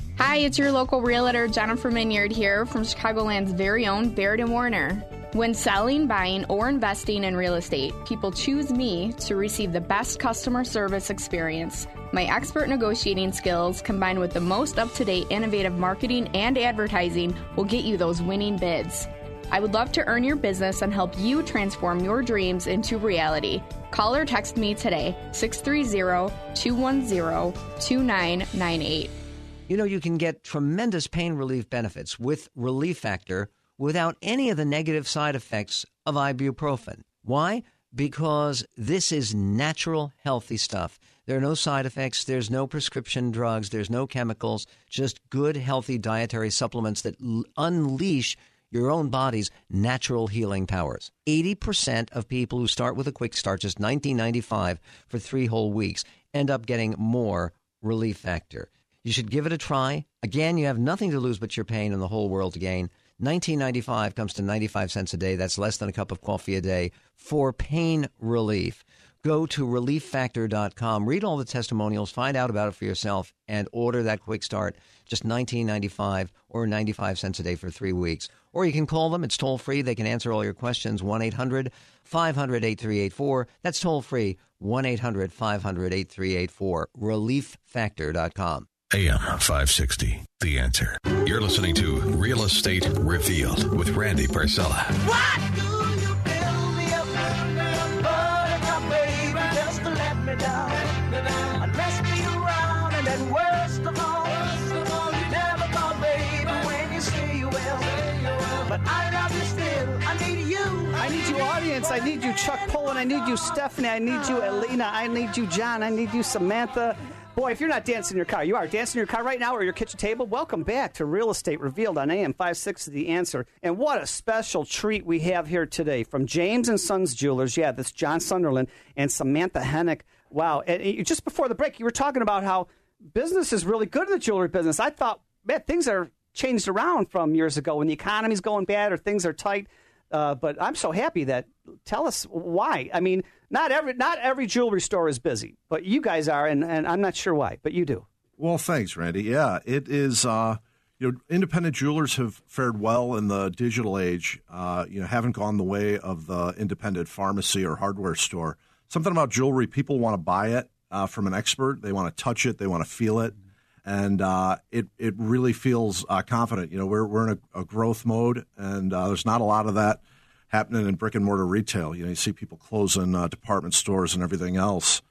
Hi, it's your local realtor Jennifer Minyard here from Chicagoland's very own Baird and Warner. When selling, buying, or investing in real estate, people choose me to receive the best customer service experience. My expert negotiating skills, combined with the most up to date innovative marketing and advertising, will get you those winning bids. I would love to earn your business and help you transform your dreams into reality. Call or text me today, 630 210 2998. You know, you can get tremendous pain relief benefits with Relief Factor without any of the negative side effects of ibuprofen. Why? Because this is natural, healthy stuff. There are no side effects, there's no prescription drugs, there's no chemicals, just good, healthy dietary supplements that l- unleash your own body's natural healing powers. 80% of people who start with a quick start, just 1995 for three whole weeks, end up getting more Relief Factor. You should give it a try. Again, you have nothing to lose but your pain and the whole world to gain. 1995 comes to 95 cents a day. That's less than a cup of coffee a day for pain relief. Go to relieffactor.com, read all the testimonials, find out about it for yourself, and order that quick start. Just $19.95 or 95 cents a day for three weeks. Or you can call them. It's toll free. They can answer all your questions. 1 800 500 8384. That's toll free. 1 800 500 8384. ReliefFactor.com. AM 560, The Answer. You're listening to Real Estate Revealed with Randy Barcella. What do you build me up? Buttercup, baby, just let me down. I messed me around, and then worst of all, you never call, baby, when you say you will. But I love you still. I need you. I need you, audience. I need you, Chuck Pullen. I need you, Stephanie. I need you, Elina. I need you, John. I need you, Samantha. Boy, if you're not dancing in your car, you are dancing in your car right now or your kitchen table. Welcome back to Real Estate Revealed on AM 56 The Answer. And what a special treat we have here today from James and Sons Jewelers. Yeah, that's John Sunderland and Samantha Hennick. Wow. And just before the break, you were talking about how business is really good in the jewelry business. I thought, man, things are changed around from years ago when the economy's going bad or things are tight. Uh, but I'm so happy that. Tell us why. I mean, not every not every jewelry store is busy, but you guys are, and, and I'm not sure why, but you do. Well, thanks, Randy. Yeah, it is. Uh, you know, independent jewelers have fared well in the digital age. Uh, you know, haven't gone the way of the independent pharmacy or hardware store. Something about jewelry, people want to buy it uh, from an expert. They want to touch it. They want to feel it, and uh, it it really feels uh, confident. You know, we're we're in a, a growth mode, and uh, there's not a lot of that happening in brick and mortar retail. You know, you see people closing uh, department stores and everything else,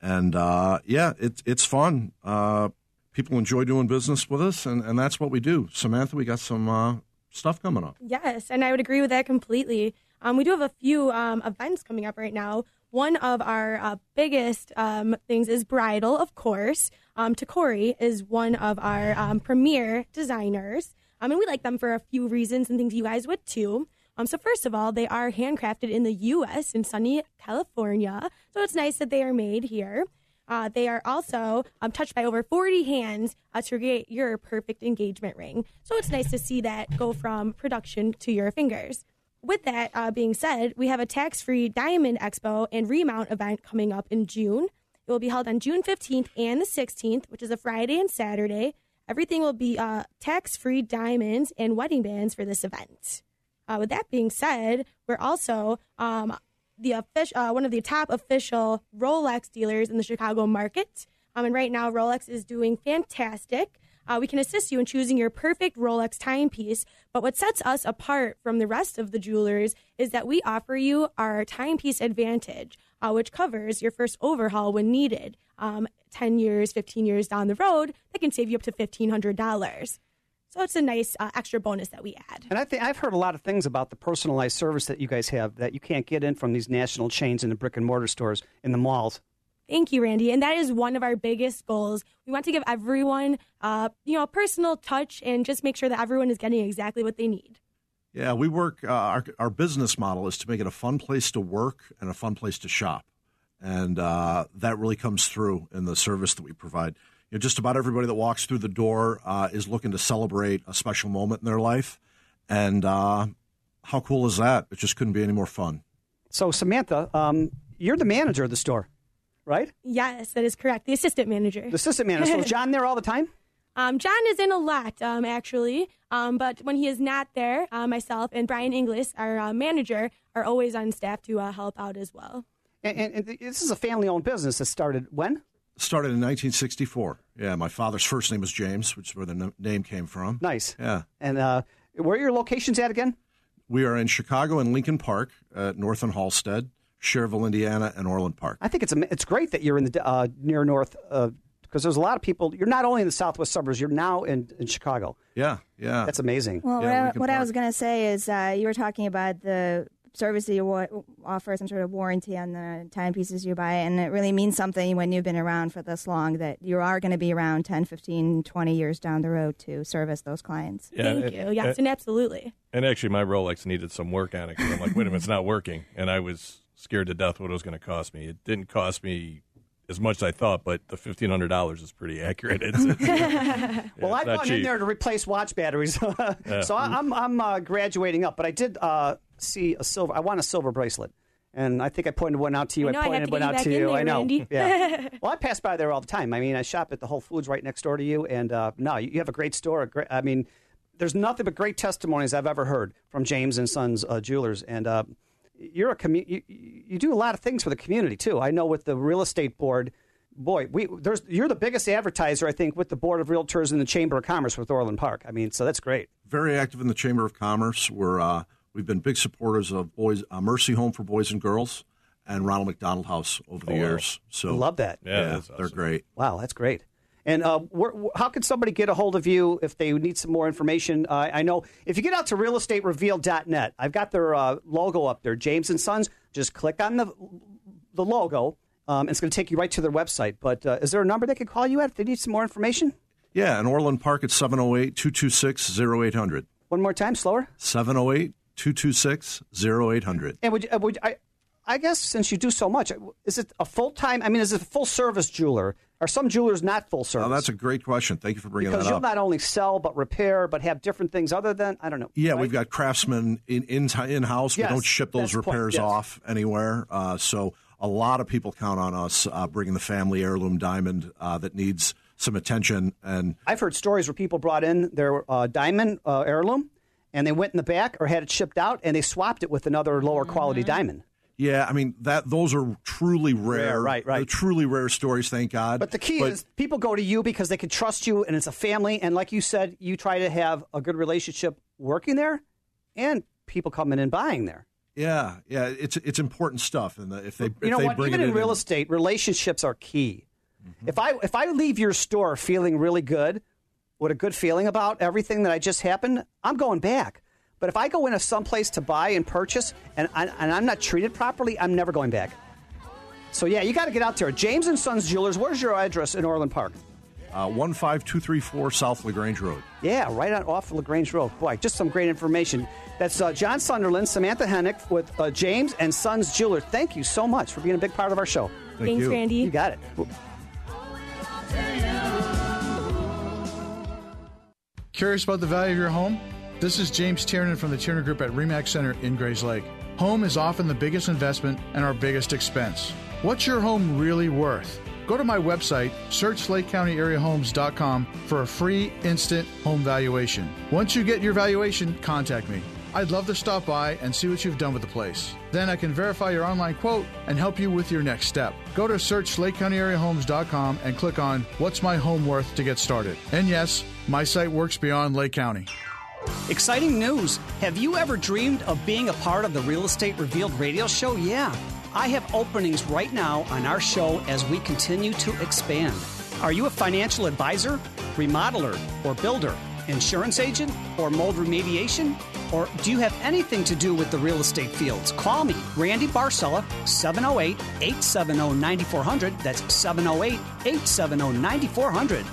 and uh, yeah, it's it's fun. Uh, people enjoy doing business with us, and, and that's what we do. Samantha, we got some uh, stuff coming up. Yes, and I would agree with that completely. Um, we do have a few um, events coming up right now. One of our uh, biggest um, things is bridal, of course. Um, Tacori is one of our um, premier designers, um, and we like them for a few reasons and things you guys would too. Um, so first of all, they are handcrafted in the U.S. in sunny California, so it's nice that they are made here. Uh, they are also um, touched by over 40 hands uh, to create your perfect engagement ring. So it's nice to see that go from production to your fingers. With that uh, being said, we have a tax free Diamond Expo and Remount event coming up in June. It will be held on June 15th and the 16th, which is a Friday and Saturday. Everything will be uh, tax free diamonds and wedding bands for this event. Uh, with that being said, we're also um, the offic- uh, one of the top official Rolex dealers in the Chicago market. Um, and right now, Rolex is doing fantastic. Uh, we can assist you in choosing your perfect Rolex timepiece. But what sets us apart from the rest of the jewelers is that we offer you our timepiece advantage, uh, which covers your first overhaul when needed. Um, 10 years, 15 years down the road, that can save you up to $1,500. So it's a nice uh, extra bonus that we add. And I think I've heard a lot of things about the personalized service that you guys have that you can't get in from these national chains in the brick and mortar stores in the malls. Thank you, Randy. And that is one of our biggest goals. We want to give everyone, uh, you know, a personal touch and just make sure that everyone is getting exactly what they need. Yeah, we work. Uh, our our business model is to make it a fun place to work and a fun place to shop, and uh, that really comes through in the service that we provide. You know, just about everybody that walks through the door uh, is looking to celebrate a special moment in their life, and uh, how cool is that? It just couldn't be any more fun. So Samantha, um, you're the manager of the store, right? Yes, that is correct. The assistant manager. The assistant manager. So is John there all the time? Um, John is in a lot, um, actually. Um, but when he is not there, uh, myself and Brian Inglis, our uh, manager, are always on staff to uh, help out as well. And, and, and this is a family-owned business that started when? Started in 1964. Yeah, my father's first name was James, which is where the n- name came from. Nice. Yeah. And uh, where are your locations at again? We are in Chicago and Lincoln Park, at North and Halsted, Schererville, Indiana, and Orland Park. I think it's it's great that you're in the uh, near north because there's a lot of people. You're not only in the southwest suburbs. You're now in, in Chicago. Yeah, yeah. That's amazing. Well, Yeah, what, I, what I was going to say is uh, you were talking about the service that you wa- offer some sort of warranty on the timepieces you buy, and it really means something when you've been around for this long that you are going to be around 10, 15, 20 years down the road to service those clients. Yeah, Thank it- you. Yes, it- and absolutely. And actually, my Rolex needed some work on it because I'm like, wait a minute, it's not working. And I was scared to death what it was going to cost me. It didn't cost me as much as I thought, but the fifteen hundred dollars is pretty accurate. It's, it's, yeah, well, it's I've not gone in there to replace watch batteries, so I, I'm I'm uh, graduating up. But I did uh, see a silver. I want a silver bracelet, And I think I pointed one out to you. I know, I pointed to one out to you. there, I know. Randy. Yeah. well, I pass by there all the time. I mean, I shop at the Whole Foods right next door to you, and uh, no, you you have a great store. A great, I mean, there's nothing but great testimonies I've ever heard from James and Sons uh, Jewelers, and uh, you're a commu- you, you do a lot of things for the community too. I know with the real estate board. Boy, we there's you're the biggest advertiser I think with the board of realtors and the Chamber of Commerce with Orland Park. I mean, so that's great. Very active in the Chamber of Commerce. We're uh, we've been big supporters of boys uh, Mercy Home for Boys and Girls and Ronald McDonald House over the Oh, years. So Love that. Yeah, they're great. Wow, that's great. And uh, where, wh- how can somebody get a hold of you if they need some more information? Uh, I know if you get out to realestatereveal.net, I've got their uh, logo up there, James and Sons. Just click on the the logo. Um, it's going to take you right to their website. But uh, is there a number they could call you at if they need some more information? Yeah, in Orland Park at 708 226 0800. One more time, slower. 708 226 0800. And would, you- uh, would I? I guess since you do so much, is it a full time? I mean, is it a full service jeweler? Are some jewelers not full service? Oh, that's a great question. Thank you for bringing because that you'll not only sell but repair, but have different things other than I don't know. Yeah, right? we've got craftsmen in in in house. Yes, we don't ship those repairs yes. off anywhere. Uh, so a lot of people count on us uh, bringing the family heirloom diamond uh, that needs some attention. And I've heard stories where people brought in their uh, diamond uh, heirloom and they went in the back or had it shipped out and they swapped it with another lower quality diamond. yeah, I mean that those are truly rare, Rare, right, right. They're truly rare stories. Thank God. But the key is people go to you because they can trust you and it's a family. And like you said, you try to have a good relationship working there and people coming and buying there. yeah, yeah, it's it's important stuff. And if they you if know they what? bring Even it in in real estate, relationships are key. Mm-hmm. If I if I leave your store feeling really good, with a good feeling about everything that I just happened, I'm going back. But if I go into some place to buy and purchase and, I, and I'm not treated properly, I'm never going back. So yeah, you got to get out there. James and Sons Jewelers. Where's your address in Orland Park? uh, one five two three four South Lagrange Road. Yeah, right on off Lagrange Road. Boy, just some great information. That's uh, John Sunderland, Samantha Hennick with uh, James and Sons Jewelers. Thank you so much for being a big part of our show. Thank Thanks, you. Randy. You got it. Curious about the value of your home? This is James Tiernan from the Tiernan Group at REMAX Center in Grayslake. Home is often the biggest investment and our biggest expense. What's your home really worth? Go to my website, search for a free instant home valuation. Once you get your valuation, contact me. I'd love to stop by and see what you've done with the place. Then I can verify your online quote and help you with your next step. Go to search LakeCountyAreaHomes.com and click on What's My Home Worth to get started. And yes, my site works beyond Lake County. Exciting news! Have you ever dreamed of being a part of the Real Estate Revealed radio show? Yeah. I have openings right now on our show as we continue to expand. Are you a financial advisor, remodeler, or builder, insurance agent, or mold remediation? Or do you have anything to do with the real estate fields? Call me, Randy Barcella, 708 870 9400. That's 708 870 9400.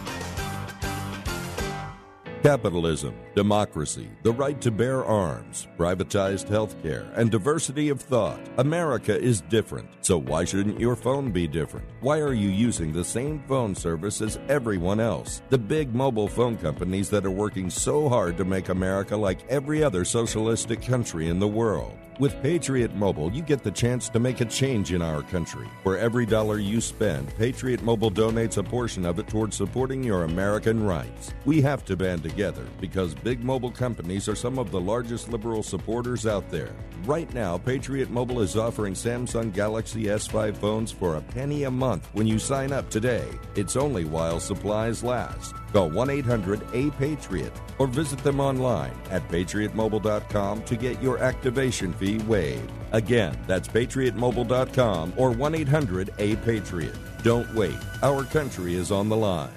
Capitalism, democracy, the right to bear arms, privatized healthcare, and diversity of thought. America is different, so why shouldn't your phone be different? Why are you using the same phone service as everyone else? The big mobile phone companies that are working so hard to make America like every other socialistic country in the world. With Patriot Mobile, you get the chance to make a change in our country. For every dollar you spend, Patriot Mobile donates a portion of it towards supporting your American rights. We have to band together because big mobile companies are some of the largest liberal supporters out there. Right now, Patriot Mobile is offering Samsung Galaxy S5 phones for a penny a month when you sign up today. It's only while supplies last. Call 1 800 A Patriot or visit them online at patriotmobile.com to get your activation fee waived. Again, that's patriotmobile.com or 1 800 A Patriot. Don't wait. Our country is on the line.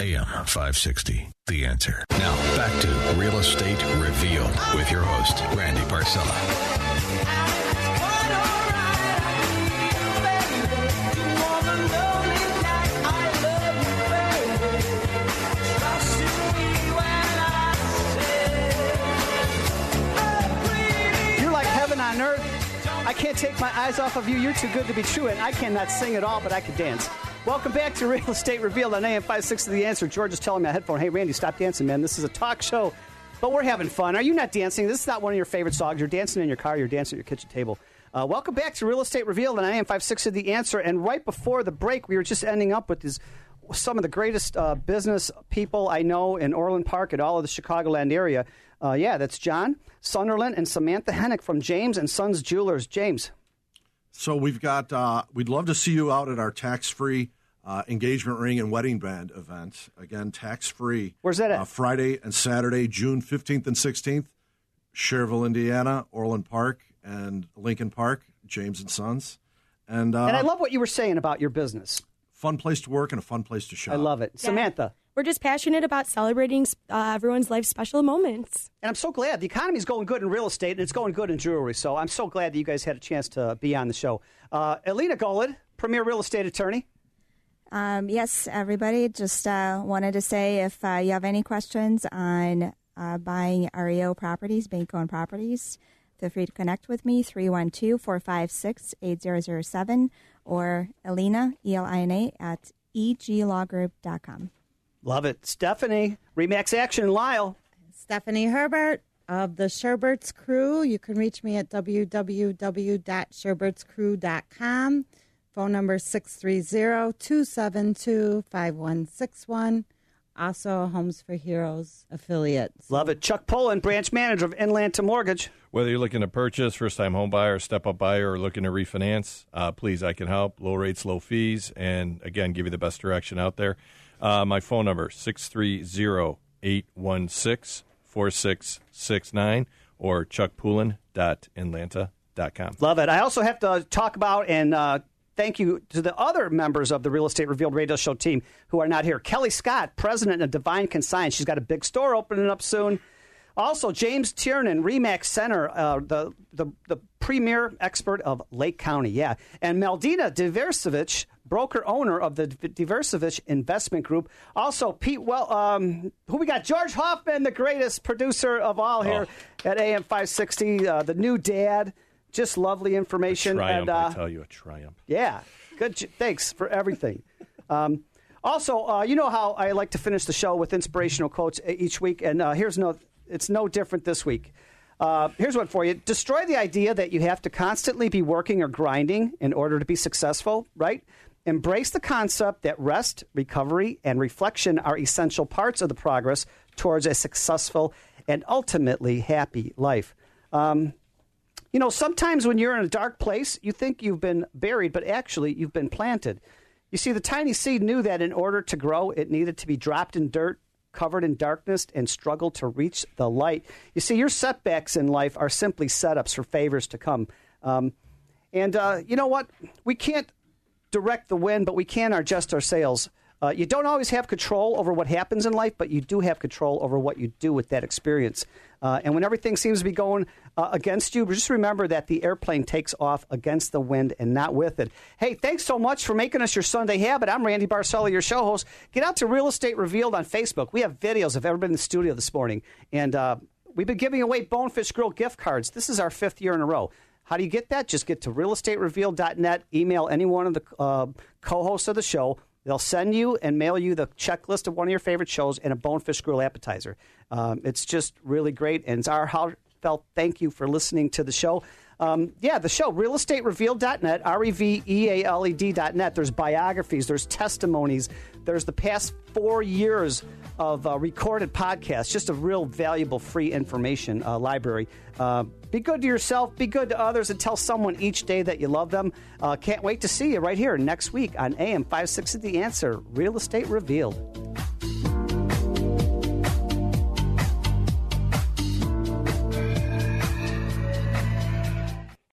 AM 560. The answer. Now, back to Real Estate Revealed with your host, Randy Barcella. Can't take my eyes off of you. You're too good to be true. And I cannot sing at all, but I can dance. Welcome back to Real Estate Revealed on AM 56 The Answer. George is telling me on headphone, hey, Randy, stop dancing, man. This is a talk show, but we're having fun. Are you not dancing? This is not one of your favorite songs. You're dancing in your car, you're dancing at your kitchen table. Uh, welcome back to Real Estate Revealed on AM 56 of The Answer. And right before the break, we were just ending up with some of the greatest uh, business people I know in Orland Park and all of the Chicagoland area. Uh, yeah, that's John Sunderland and Samantha Hennick from James and Sons Jewelers. James. So we've got. Uh, we'd love to see you out at our tax-free uh, engagement ring and wedding band event. Again, tax-free. Where's that at? Uh, Friday and Saturday, June fifteenth and sixteenth, Schererville, Indiana, Orland Park, and Lincoln Park. James and Sons. And uh, and I love what you were saying about your business. fun place to work and a fun place to shop. I love it. Samantha. We're just passionate about celebrating uh, everyone's life special moments. And I'm so glad the economy's going good in real estate and it's going good in jewelry. So I'm so glad that you guys had a chance to be on the show. Uh, Elina Golid, premier real estate attorney. Um, yes, everybody. Just uh, wanted to say if uh, you have any questions on uh, buying REO properties, bank owned properties, feel free to connect with me 312 456 8007 or Elina, E L I N A, at eglawgroup.com. Love it. Stephanie, Remax Action, Lisle. Stephanie Sherbert of the Sherbert's Crew. You can reach me at www.sherbertscrew.com. Phone number 630-272-5161. Also, Homes for Heroes affiliate. Love it. Chuck Poland, branch manager of Inlanta Mortgage. Whether you're looking to purchase, first time home buyer, step up buyer, or looking to refinance, uh, please, I can help. Low rates, low fees, and again, give you the best direction out there. Uh, my phone number, 630 816 4669 or chuckpoolin.inlanta.com. Love it. I also have to talk about and uh, thank you to the other members of the Real Estate Revealed radio show team who are not here. Kelly Scott, president of Divine Consign. She's got a big store opening up soon. Also, James Tiernan, Remax Center, uh, the, the the premier expert of Lake County. Yeah. And Meldina Diversevich, broker owner of the Diversevich Investment Group. Also, Pete, well, um, who we got? George Hoffman, the greatest producer of all here at AM 560, uh, the new dad. Just lovely information. Triumph, and, uh, I tell you, a triumph. yeah. Good. Thanks for everything. Um, also, uh, you know how I like to finish the show with inspirational quotes e- each week, and uh, here's no. It's no different this week. Uh, here's one for you: Destroy the idea that you have to constantly be working or grinding in order to be successful. Right? Embrace the concept that rest, recovery, and reflection are essential parts of the progress towards a successful and ultimately happy life. Um, you know, sometimes when you're in a dark place, you think you've been buried, but actually you've been planted. You see, the tiny seed knew that in order to grow, it needed to be dropped in dirt, covered in darkness, and struggle to reach the light. You see, your setbacks in life are simply setups for favors to come. Um, and uh, you know what? We can't direct the wind, but we can adjust our sails. Uh, you don't always have control over what happens in life, but you do have control over what you do with that experience. Uh, and when everything seems to be going uh, against you, just remember that the airplane takes off against the wind and not with it. Hey, thanks so much for making us your Sunday habit. I'm Randy Barcella, your show host. Get out to Real Estate Revealed on Facebook. We have videos of everybody in the studio this morning. And uh, we've been giving away Bonefish Grill gift cards. This is our fifth year in a row. How do you get that? Just get to realestaterevealed.net, email any one of the uh, co hosts of the show. They'll send you and mail you the checklist of one of your favorite shows and a Bonefish Grill appetizer. Um, it's just really great, and it's our heartfelt thank you for listening to the show. Um, yeah, the show, realestaterevealed.net, R E V E A L E D.net. There's biographies, there's testimonies, there's the past four years of uh, recorded podcasts, just a real valuable free information uh, library. Uh, be good to yourself, be good to others, and tell someone each day that you love them. Uh, can't wait to see you right here next week on AM 560 The Answer Real Estate Revealed.